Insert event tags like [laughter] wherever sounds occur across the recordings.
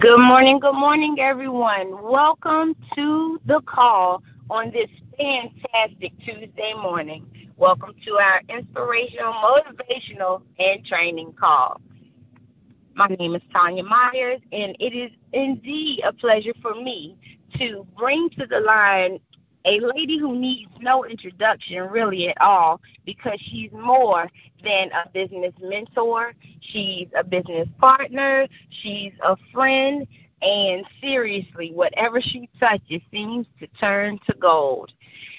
Good morning, good morning, everyone. Welcome to the call on this fantastic Tuesday morning. Welcome to our inspirational, motivational, and training call. My name is Tanya Myers, and it is indeed a pleasure for me to bring to the line a lady who needs no introduction really at all because she's more than a business mentor. She's a business partner. She's a friend. And seriously, whatever she touches seems to turn to gold.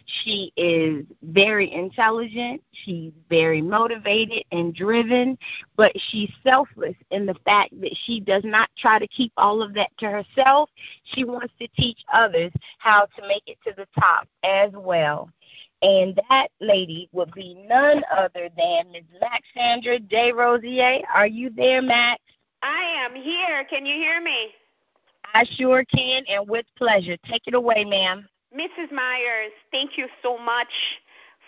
She is very intelligent. She's very motivated and driven, but she's selfless in the fact that she does not try to keep all of that to herself. She wants to teach others how to make it to the top as well. And that lady would be none other than Ms. Maxandra DesRosiers. Are you there, Max? I am here. Can you hear me? I sure can, and with pleasure. Take it away, ma'am. Mrs. Myers, thank you so much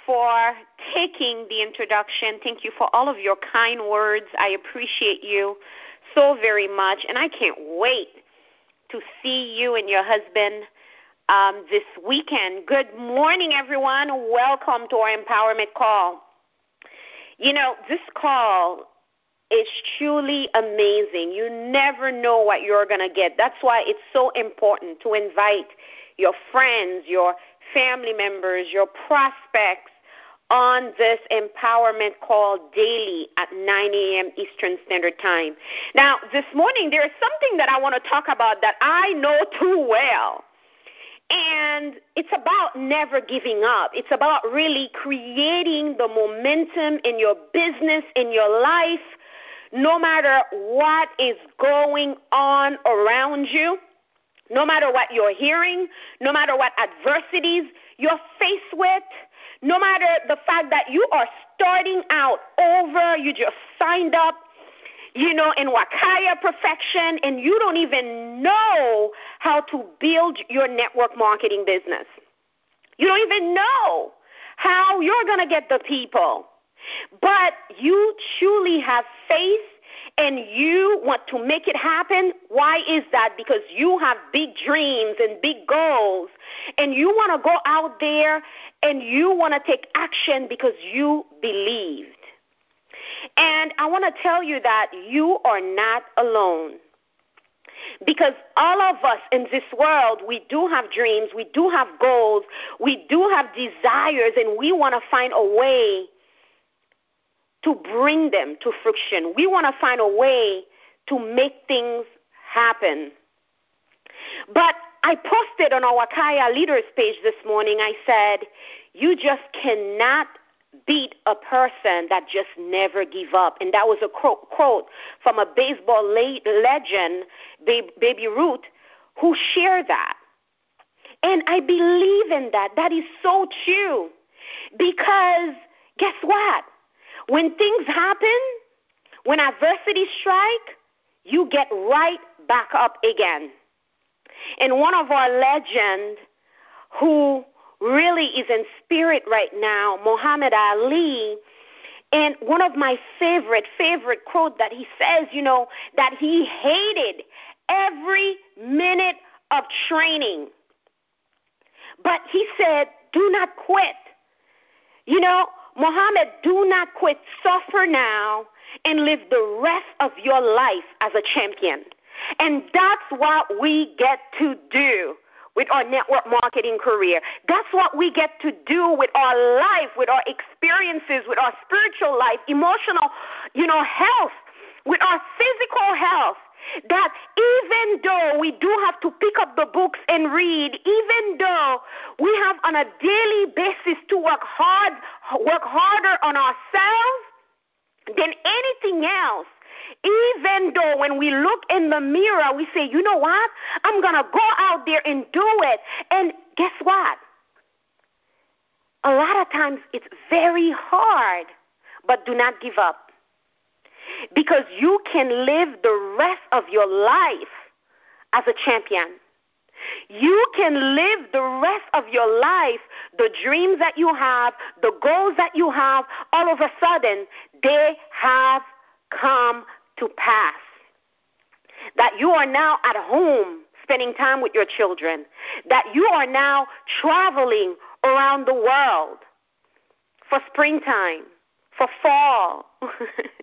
for taking the introduction. Thank you for all of your kind words. I appreciate you so very much, and I can't wait to see you and your husband um, this weekend. Good morning, everyone. Welcome to our empowerment call. You know, this call is truly amazing. You never know what you're going to get. That's why it's so important to invite your friends, your family members, your prospects on this empowerment call daily at 9 a.m. Eastern Standard Time. Now, this morning, there is something that I want to talk about that I know too well. And it's about never giving up. It's about really creating the momentum in your business, in your life, no matter what is going on around you no matter what you're hearing, no matter what adversities you're faced with, no matter the fact that you are starting out over, you just signed up, you know, in Wakaya Perfection, and you don't even know how to build your network marketing business. You don't even know how you're going to get the people. But you truly have faith and you want to make it happen, why is that? Because you have big dreams and big goals, and you want to go out there and you want to take action because you believed. And I want to tell you that you are not alone. Because all of us in this world, we do have dreams, we do have goals, we do have desires, and we want to find a way to bring them to fruition. We want to find a way to make things happen. But I posted on our Kaya Leaders page this morning, I said, you just cannot beat a person that just never give up. And that was a quote from a baseball legend, Babe Ruth, who shared that. And I believe in that. That is so true. Because guess what? When things happen, when adversity strike, you get right back up again. And one of our legends who really is in spirit right now, Muhammad Ali, and one of my favorite, favorite quote that he says, you know, that he hated every minute of training. But he said, do not quit. You know, Muhammad, do not quit. Suffer now and live the rest of your life as a champion. And that's what we get to do with our network marketing career. That's what we get to do with our life, with our experiences, with our spiritual life, emotional, you know, health, with our physical health that even though we do have to pick up the books and read, even though we have on a daily basis to work hard, work harder on ourselves than anything else, even though when we look in the mirror, we say, you know what? I'm going to go out there and do it. And guess what? A lot of times it's very hard, but do not give up. Because you can live the rest of your life as a champion. You can live the rest of your life, the dreams that you have, the goals that you have, all of a sudden, they have come to pass. that you are now at home spending time with your children, that you are now traveling around the world for springtime, for fall, [laughs]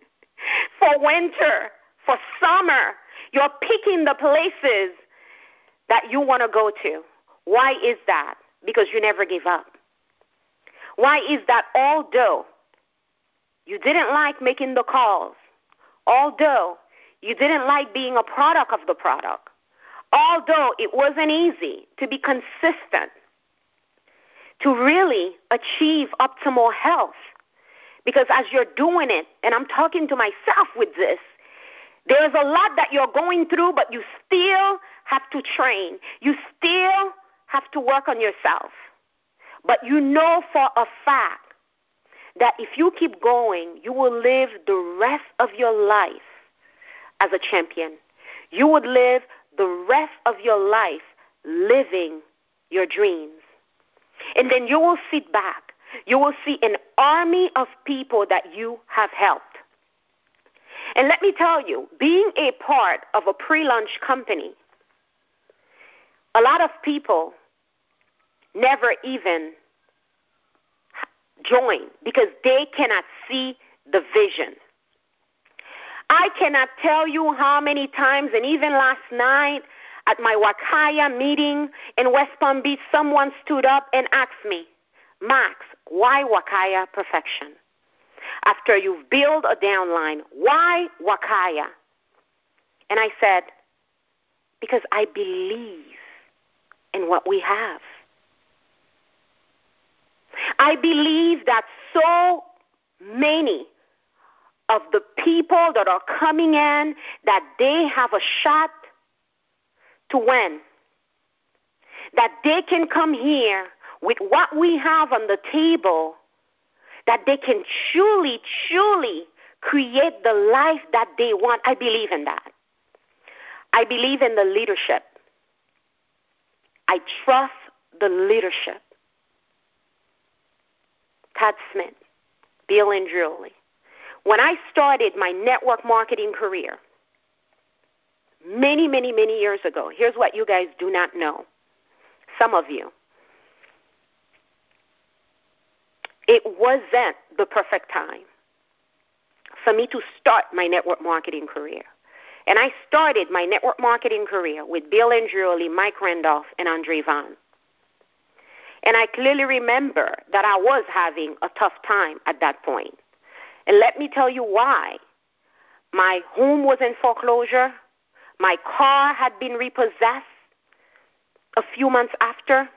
for winter, for summer. You're picking the places that you want to go to. Why is that? Because you never give up. Why is that? Although you didn't like making the calls, although you didn't like being a product of the product, although it wasn't easy to be consistent, to really achieve optimal health. Because as you're doing it, and I'm talking to myself with this, there's a lot that you're going through, but you still have to train. You still have to work on yourself. But you know for a fact that if you keep going, you will live the rest of your life as a champion. You would live the rest of your life living your dreams. And then you will sit back. You will see an army of people that you have helped. And let me tell you, being a part of a pre launch company, a lot of people never even join because they cannot see the vision. I cannot tell you how many times, and even last night at my Wakaya meeting in West Palm Beach, someone stood up and asked me, Max, why Wakaya perfection? After you've built a downline, why Wakaya? And I said, because I believe in what we have. I believe that so many of the people that are coming in that they have a shot to win. That they can come here with what we have on the table, that they can truly, truly create the life that they want. I believe in that. I believe in the leadership. I trust the leadership. Todd Smith, Bill and Julie. When I started my network marketing career, many, many, many years ago, here's what you guys do not know. Some of you. It wasn't the perfect time for me to start my network marketing career. And I started my network marketing career with Bill and Julie, Mike Randolph, and Andre Vaughn. And I clearly remember that I was having a tough time at that point. And let me tell you why. My home was in foreclosure. My car had been repossessed a few months after.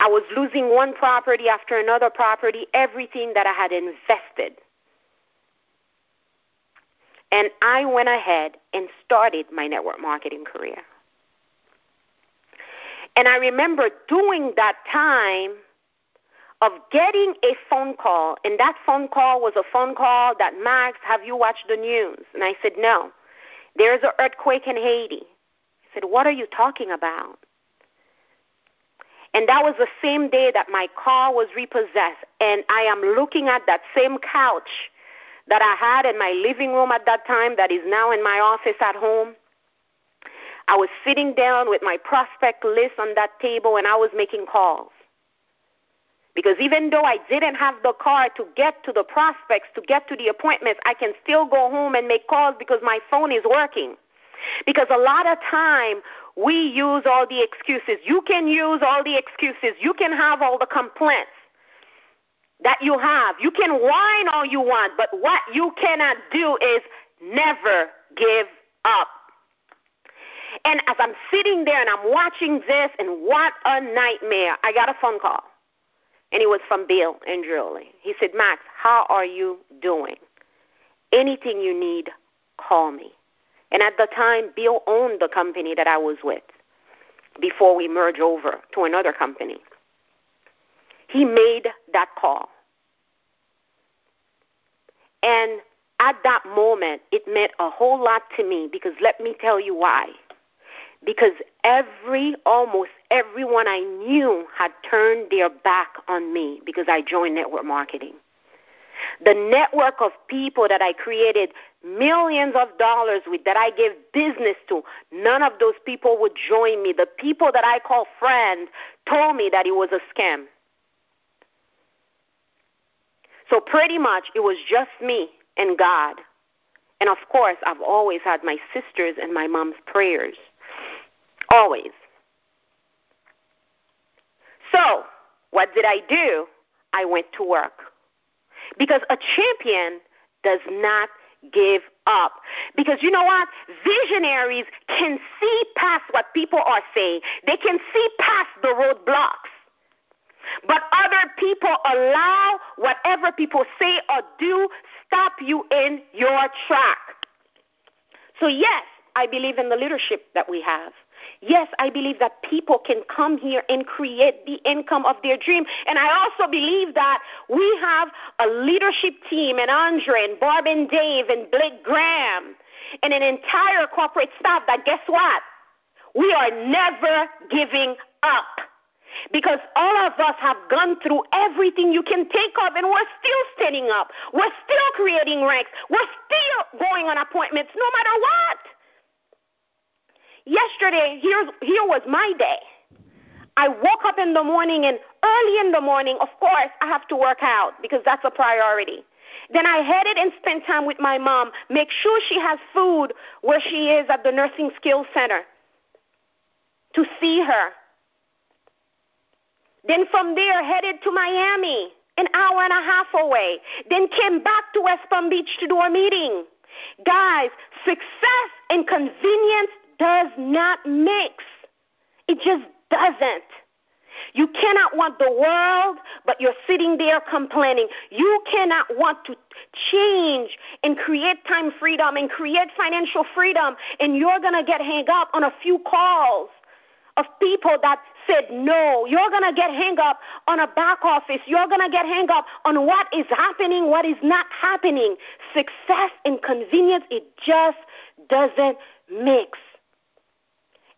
I was losing one property after another property, everything that I had invested. And I went ahead and started my network marketing career. And I remember during that time of getting a phone call, and that phone call was a phone call that Max, have you watched the news? And I said, no. There's an earthquake in Haiti. I said, what are you talking about? And that was the same day that my car was repossessed. And I am looking at that same couch that I had in my living room at that time that is now in my office at home. I was sitting down with my prospect list on that table and I was making calls. Because even though I didn't have the car to get to the prospects, to get to the appointments, I can still go home and make calls because my phone is working. Because a lot of time we use all the excuses. You can use all the excuses. You can have all the complaints that you have. You can whine all you want, but what you cannot do is never give up. And as I'm sitting there and I'm watching this, and what a nightmare, I got a phone call. And it was from Bill and Julie. He said, Max, how are you doing? Anything you need, call me. And at the time, Bill owned the company that I was with before we merged over to another company. He made that call. And at that moment, it meant a whole lot to me because let me tell you why because every, almost everyone I knew had turned their back on me because I joined network marketing. The network of people that I created millions of dollars with, that I gave business to, none of those people would join me. The people that I call friends told me that it was a scam. So pretty much it was just me and God. And of course, I've always had my sisters and my mom's prayers. Always. So, what did I do? I went to work. Because a champion does not give up. Because you know what? Visionaries can see past what people are saying, they can see past the roadblocks. But other people allow whatever people say or do stop you in your track. So, yes, I believe in the leadership that we have. Yes, I believe that people can come here and create the income of their dream. And I also believe that we have a leadership team and Andre and Barb and Dave and Blake Graham and an entire corporate staff that guess what? We are never giving up. Because all of us have gone through everything you can think of, and we're still standing up. We're still creating ranks. We're still going on appointments no matter what. Yesterday, here, here was my day. I woke up in the morning, and early in the morning, of course, I have to work out because that's a priority. Then I headed and spent time with my mom, make sure she has food where she is at the Nursing Skills Center to see her. Then from there, headed to Miami, an hour and a half away. Then came back to West Palm Beach to do a meeting. Guys, success and convenience does not mix. It just doesn't. You cannot want the world, but you're sitting there complaining. You cannot want to change and create time freedom and create financial freedom, and you're going to get hung up on a few calls of people that said no. You're going to get hung up on a back office. You're going to get hung up on what is happening, what is not happening. Success and convenience, it just doesn't mix.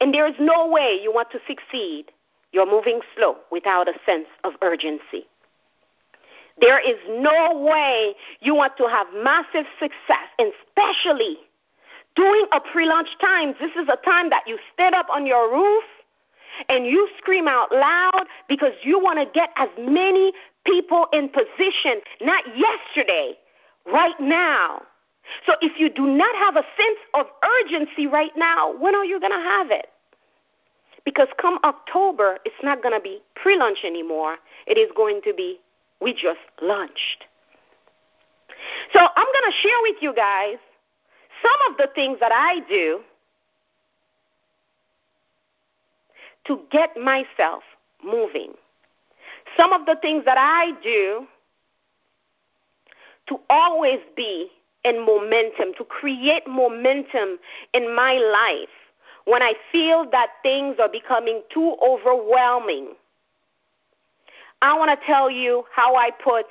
And there is no way you want to succeed. You're moving slow without a sense of urgency. There is no way you want to have massive success, especially during a pre launch time. This is a time that you stand up on your roof and you scream out loud because you want to get as many people in position, not yesterday, right now. So if you do not have a sense of urgency right now, when are you going to have it? Because come October, it's not going to be pre launch anymore. It is going to be, we just launched. So I'm going to share with you guys some of the things that I do to get myself moving. Some of the things that I do to always be in momentum, to create momentum in my life when I feel that things are becoming too overwhelming. I want to tell you how I put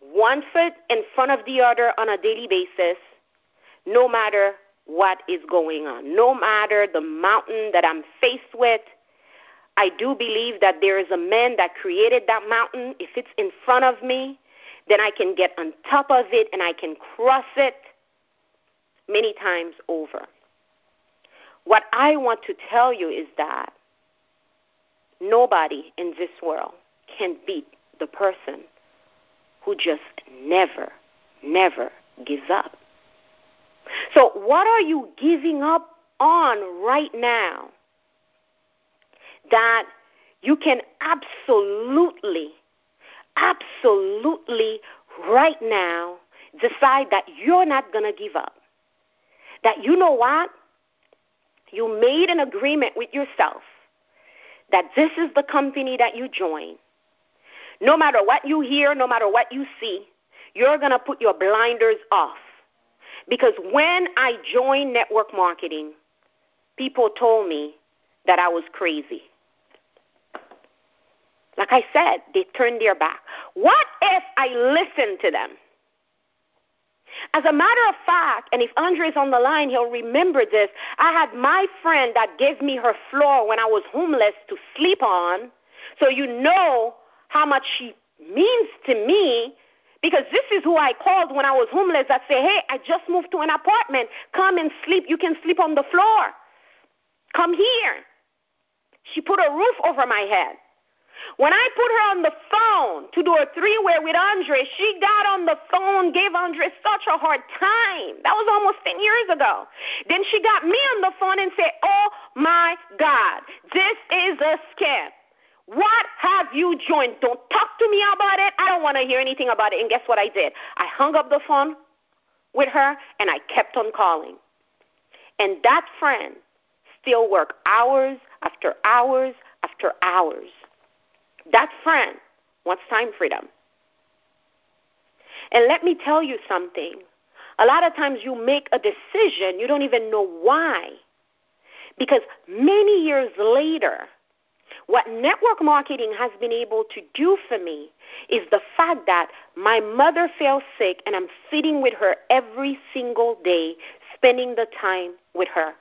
one foot in front of the other on a daily basis, no matter what is going on, no matter the mountain that I'm faced with, I do believe that there is a man that created that mountain. If it's in front of me, then I can get on top of it and I can cross it many times over. What I want to tell you is that nobody in this world can beat the person who just never, never gives up. So, what are you giving up on right now that you can absolutely, absolutely right now decide that you're not going to give up. That you know what? You made an agreement with yourself that this is the company that you join. No matter what you hear, no matter what you see, you're going to put your blinders off. Because when I joined network marketing, people told me that I was crazy. Like I said, they turned their back. What if I listened to them? As a matter of fact, and if Andre's on the line, he'll remember this. I had my friend that gave me her floor when I was homeless to sleep on. So you know how much she means to me Because this is who I called when I was homeless that say, hey, I just moved to an apartment. Come and sleep. You can sleep on the floor. Come here. She put a roof over my head. When I put her on the phone to do a three way with Andre, she got on the phone, gave Andre such a hard time. That was almost 10 years ago. Then she got me on the phone and said, Oh my God, this is a scam. What have you joined? Don't talk to me about it. I don't want to hear anything about it. And guess what I did? I hung up the phone with her and I kept on calling. And that friend still worked hours after hours after hours that friend wants time freedom. And let me tell you something. A lot of times you make a decision, you don't even know why. Because many years later, what network marketing has been able to do for me is the fact that my mother fell sick and I'm sitting with her every single day, spending the time with her.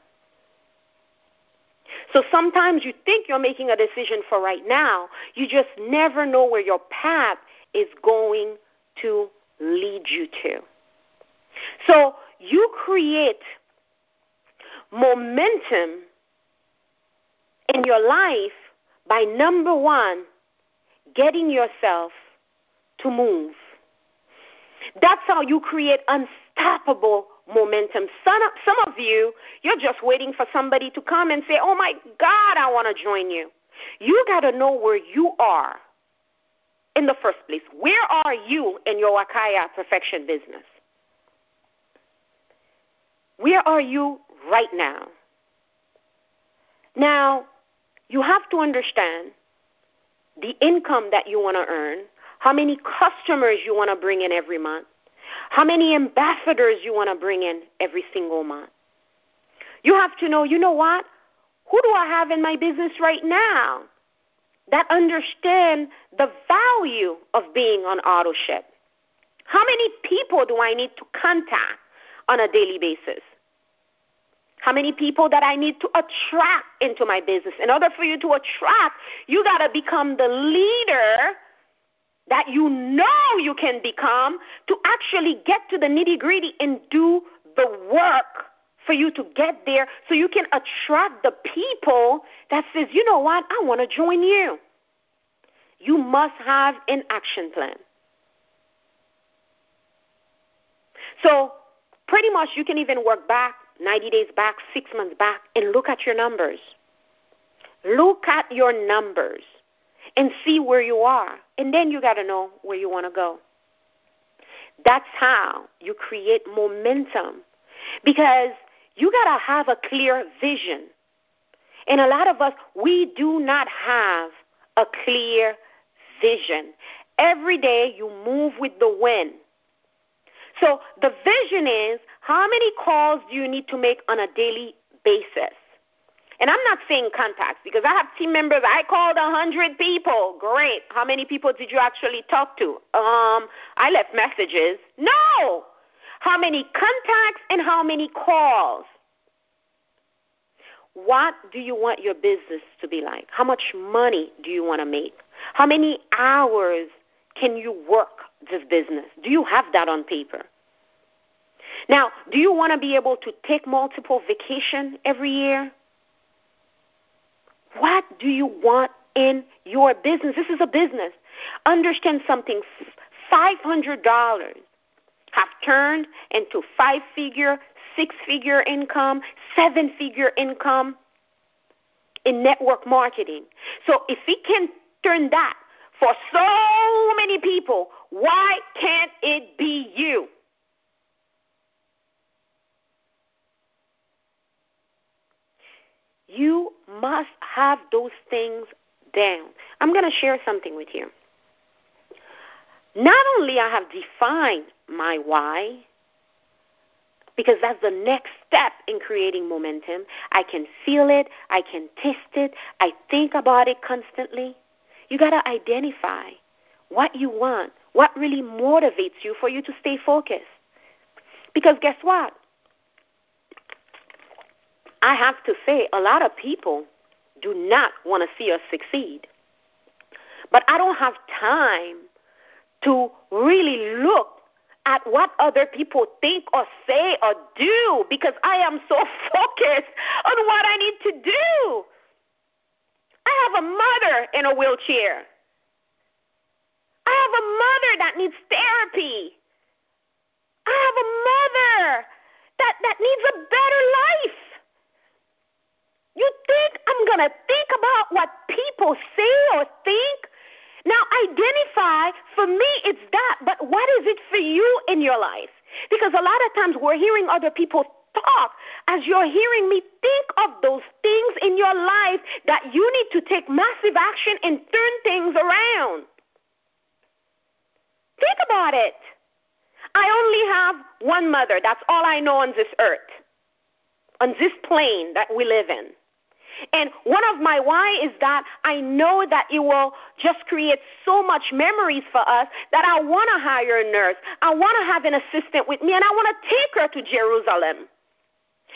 So sometimes you think you're making a decision for right now, you just never know where your path is going to lead you to. So you create momentum in your life by number one, getting yourself to move. That's how you create unstoppable momentum. Some, some of you, you're just waiting for somebody to come and say, Oh my God, I want to join you. You got to know where you are in the first place. Where are you in your Wakaya perfection business? Where are you right now? Now, you have to understand the income that you want to earn, how many customers you want to bring in every month, how many ambassadors you want to bring in every single month. You have to know, you know what? Who do I have in my business right now that understand the value of being on auto ship? How many people do I need to contact on a daily basis? How many people that I need to attract into my business? In order for you to attract, you got to become the leader that you know you can become to actually get to the nitty gritty and do the work for you to get there so you can attract the people that says, you know what, I want to join you. You must have an action plan. So pretty much you can even work back 90 days back, six months back, and look at your numbers. Look at your numbers and see where you are. And then you got to know where you want to go. That's how you create momentum because you got to have a clear vision. And a lot of us, we do not have a clear vision. Every day you move with the wind. So the vision is how many calls do you need to make on a daily basis? And I'm not saying contacts because I have team members. I called a hundred people. Great. How many people did you actually talk to? Um, I left messages. No. How many contacts and how many calls? What do you want your business to be like? How much money do you want to make? How many hours can you work this business? Do you have that on paper? Now, do you want to be able to take multiple vacation every year? What do you want in your business? This is a business. Understand something. $500 have turned into five figure, six figure income, seven figure income in network marketing. So if we can turn that for so many people, why can't it be you? You must have those things down. I'm going to share something with you. Not only I have defined my why, because that's the next step in creating momentum. I can feel it, I can taste it, I think about it constantly. You got to identify what you want, what really motivates you for you to stay focused. Because guess what? I have to say, a lot of people do not want to see us succeed. But I don't have time to really look at what other people think or say or do because I am so [laughs] focused on what I need to do. I have a mother in a wheelchair. I have a mother that needs therapy. I have a mother that, that needs a better life. You think I'm going to think about what people say or think? Now, identify, for me, it's that, but what is it for you in your life? Because a lot of times we're hearing other people talk. As you're hearing me, think of those things in your life that you need to take massive action and turn things around. Think about it. I only have one mother. That's all I know on this earth, on this plane that we live in. And one of my why is that I know that it will just create so much memories for us that I want to hire a nurse. I want to have an assistant with me, and I want to take her to Jerusalem.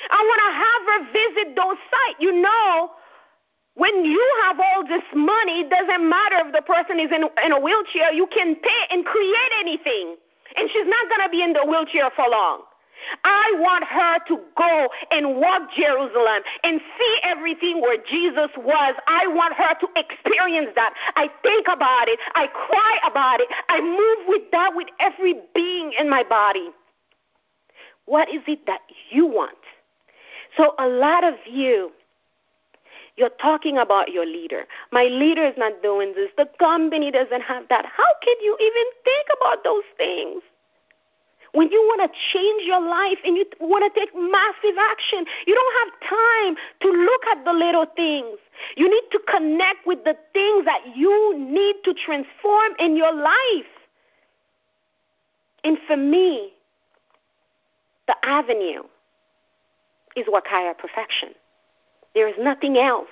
I want to have her visit those sites. You know, when you have all this money, it doesn't matter if the person is in, in a wheelchair, you can pay and create anything. And she's not going to be in the wheelchair for long. I want her to go and walk Jerusalem and see everything where Jesus was. I want her to experience that. I think about it. I cry about it. I move with that with every being in my body. What is it that you want? So, a lot of you, you're talking about your leader. My leader is not doing this. The company doesn't have that. How can you even think about those things? When you want to change your life and you want to take massive action, you don't have time to look at the little things. You need to connect with the things that you need to transform in your life. And for me, the avenue is Wakaya perfection. There is nothing else.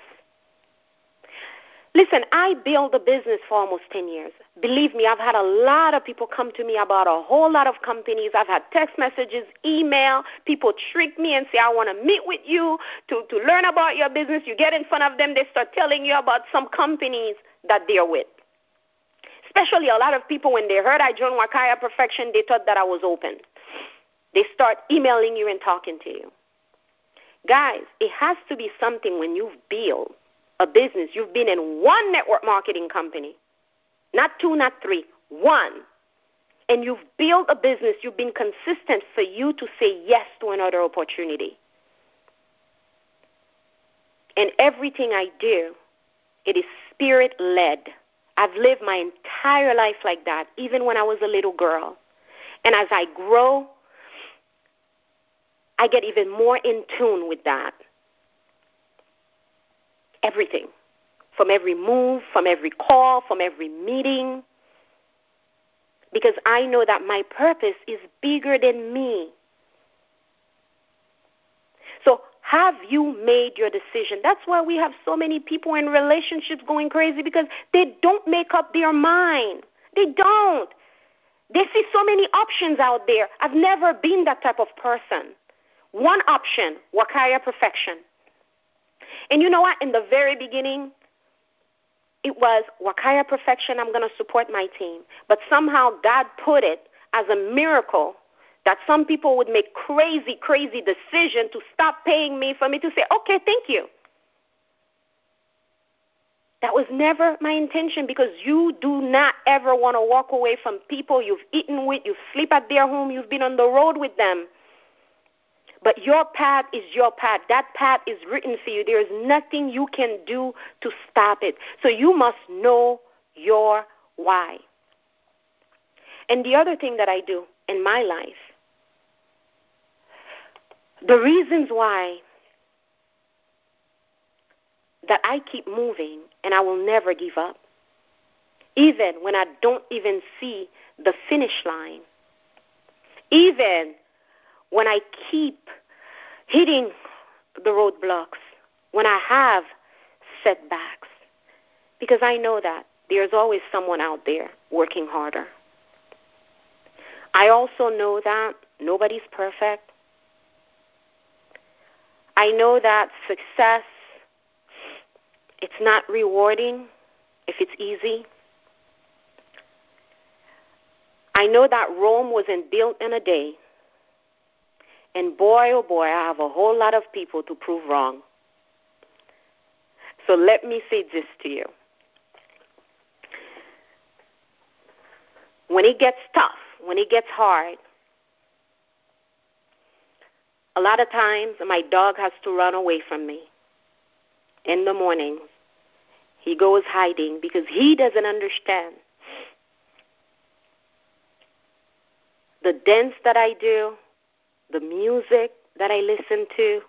Listen, I built a business for almost 10 years. Believe me, I've had a lot of people come to me about a whole lot of companies. I've had text messages, email. People trick me and say, I want to meet with you to, to learn about your business. You get in front of them, they start telling you about some companies that they're with. Especially a lot of people, when they heard I joined Wakaya Perfection, they thought that I was open. They start emailing you and talking to you. Guys, it has to be something when you've built a business, you've been in one network marketing company, not two, not three, one, and you've built a business, you've been consistent for you to say yes to another opportunity. And everything I do, it is spirit led. I've lived my entire life like that, even when I was a little girl. And as I grow, I get even more in tune with that everything from every move, from every call, from every meeting. Because I know that my purpose is bigger than me. So, have you made your decision? That's why we have so many people in relationships going crazy because they don't make up their mind. They don't. They see so many options out there. I've never been that type of person. One option, Wakaya perfection. And you know what? In the very beginning, it was Wakaya Perfection, I'm going to support my team. But somehow God put it as a miracle that some people would make crazy, crazy decision to stop paying me for me to say, okay, thank you. That was never my intention because you do not ever want to walk away from people you've eaten with, you sleep at their home, you've been on the road with them. But your path is your path. That path is written for you. There is nothing you can do to stop it. So you must know your why. And the other thing that I do in my life, the reasons why that I keep moving and I will never give up, even when I don't even see the finish line, even when I keep hitting the roadblocks, when I have setbacks, because I know that there's always someone out there working harder. I also know that nobody's perfect. I know that success it's not rewarding if it's easy. I know that Rome wasn't built in a day. And boy, oh boy, I have a whole lot of people to prove wrong. So let me say this to you. When it gets tough, when it gets hard, a lot of times my dog has to run away from me in the mornings. He goes hiding because he doesn't understand the dance that I do, the music that I listen to,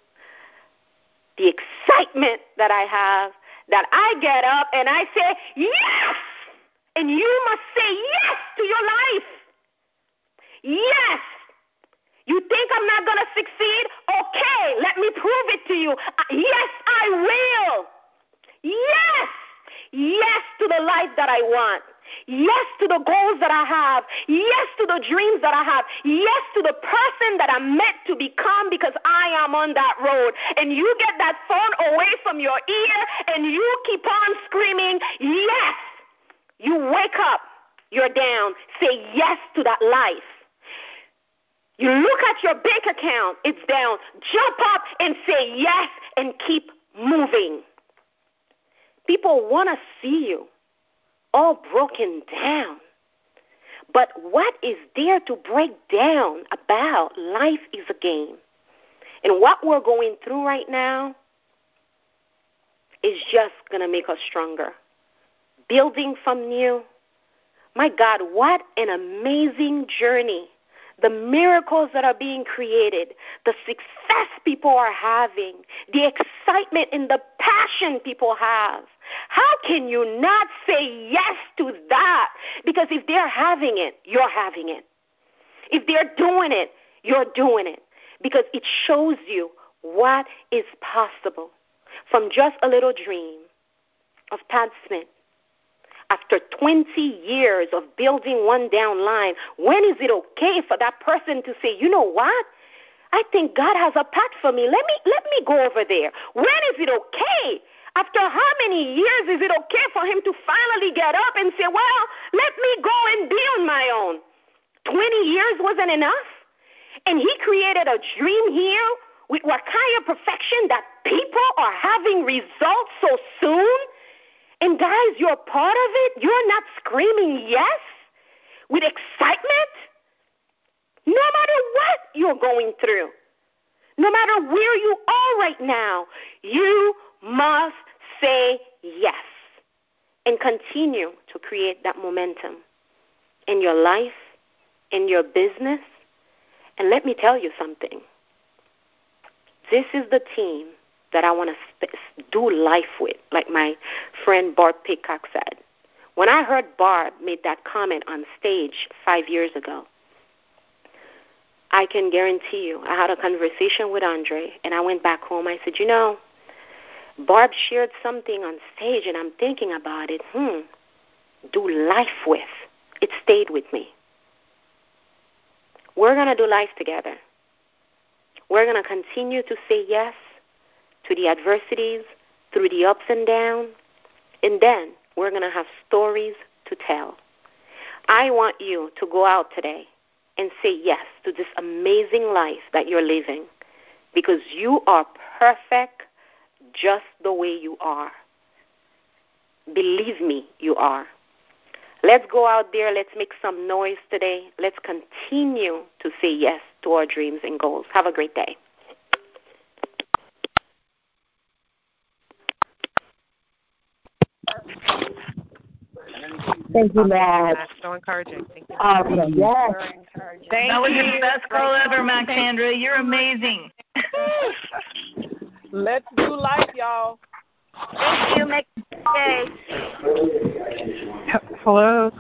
the excitement that I have, that I get up and I say, Yes! And you must say yes to your life. Yes! You think I'm not going to succeed? Okay, let me prove it to you. Uh, yes, I will. Yes. Yes to the life that I want. Yes to the goals that I have. Yes to the dreams that I have. Yes to the person that I'm meant to become because I am on that road. And you get that phone away from your ear and you keep on screaming, Yes. You wake up, you're down. Say yes to that life. You look at your bank account, it's down. Jump up and say yes and keep moving. People want to see you all broken down. But what is there to break down about? Life is a game. And what we're going through right now is just going to make us stronger. Building from new. My God, what an amazing journey the miracles that are being created, the success people are having, the excitement and the passion people have. How can you not say yes to that? Because if they're having it, you're having it. If they're doing it, you're doing it. Because it shows you what is possible from just a little dream of Todd Smith after 20 years of building one down line, when is it okay for that person to say, you know what? I think God has a path for me. Let me let me go over there. When is it okay? After how many years is it okay for him to finally get up and say, Well, let me go and be on my own? 20 years wasn't enough? And he created a dream here with Wakaya perfection that people are having results so soon. And guys, you're part of it. You're not screaming yes with excitement. No matter what you're going through, no matter where you are right now, you must say yes and continue to create that momentum in your life, in your business. And let me tell you something. This is the team that I want to do life with, like my friend Barb Paycock said. When I heard Barb made that comment on stage five years ago, I can guarantee you, I had a conversation with Andre, and I went back home. I said, you know, Barb shared something on stage, and I'm thinking about it. Hmm, do life with. It stayed with me. We're going to do life together. We're going to continue to say yes to the adversities, through the ups and downs, and then we're going to have stories to tell. I want you to go out today and say yes to this amazing life that you're living because you are perfect just the way you are. Believe me, you are. Let's go out there. Let's make some noise today. Let's continue to say yes to our dreams and goals. Have a great day. Thank you, Max. That's so encouraging. Thank you. Awesome. Yes. Thank that was you. your best call ever, Maxandra. You're amazing. [laughs] Let's do life, y'all. Thank you. Make day. Hello.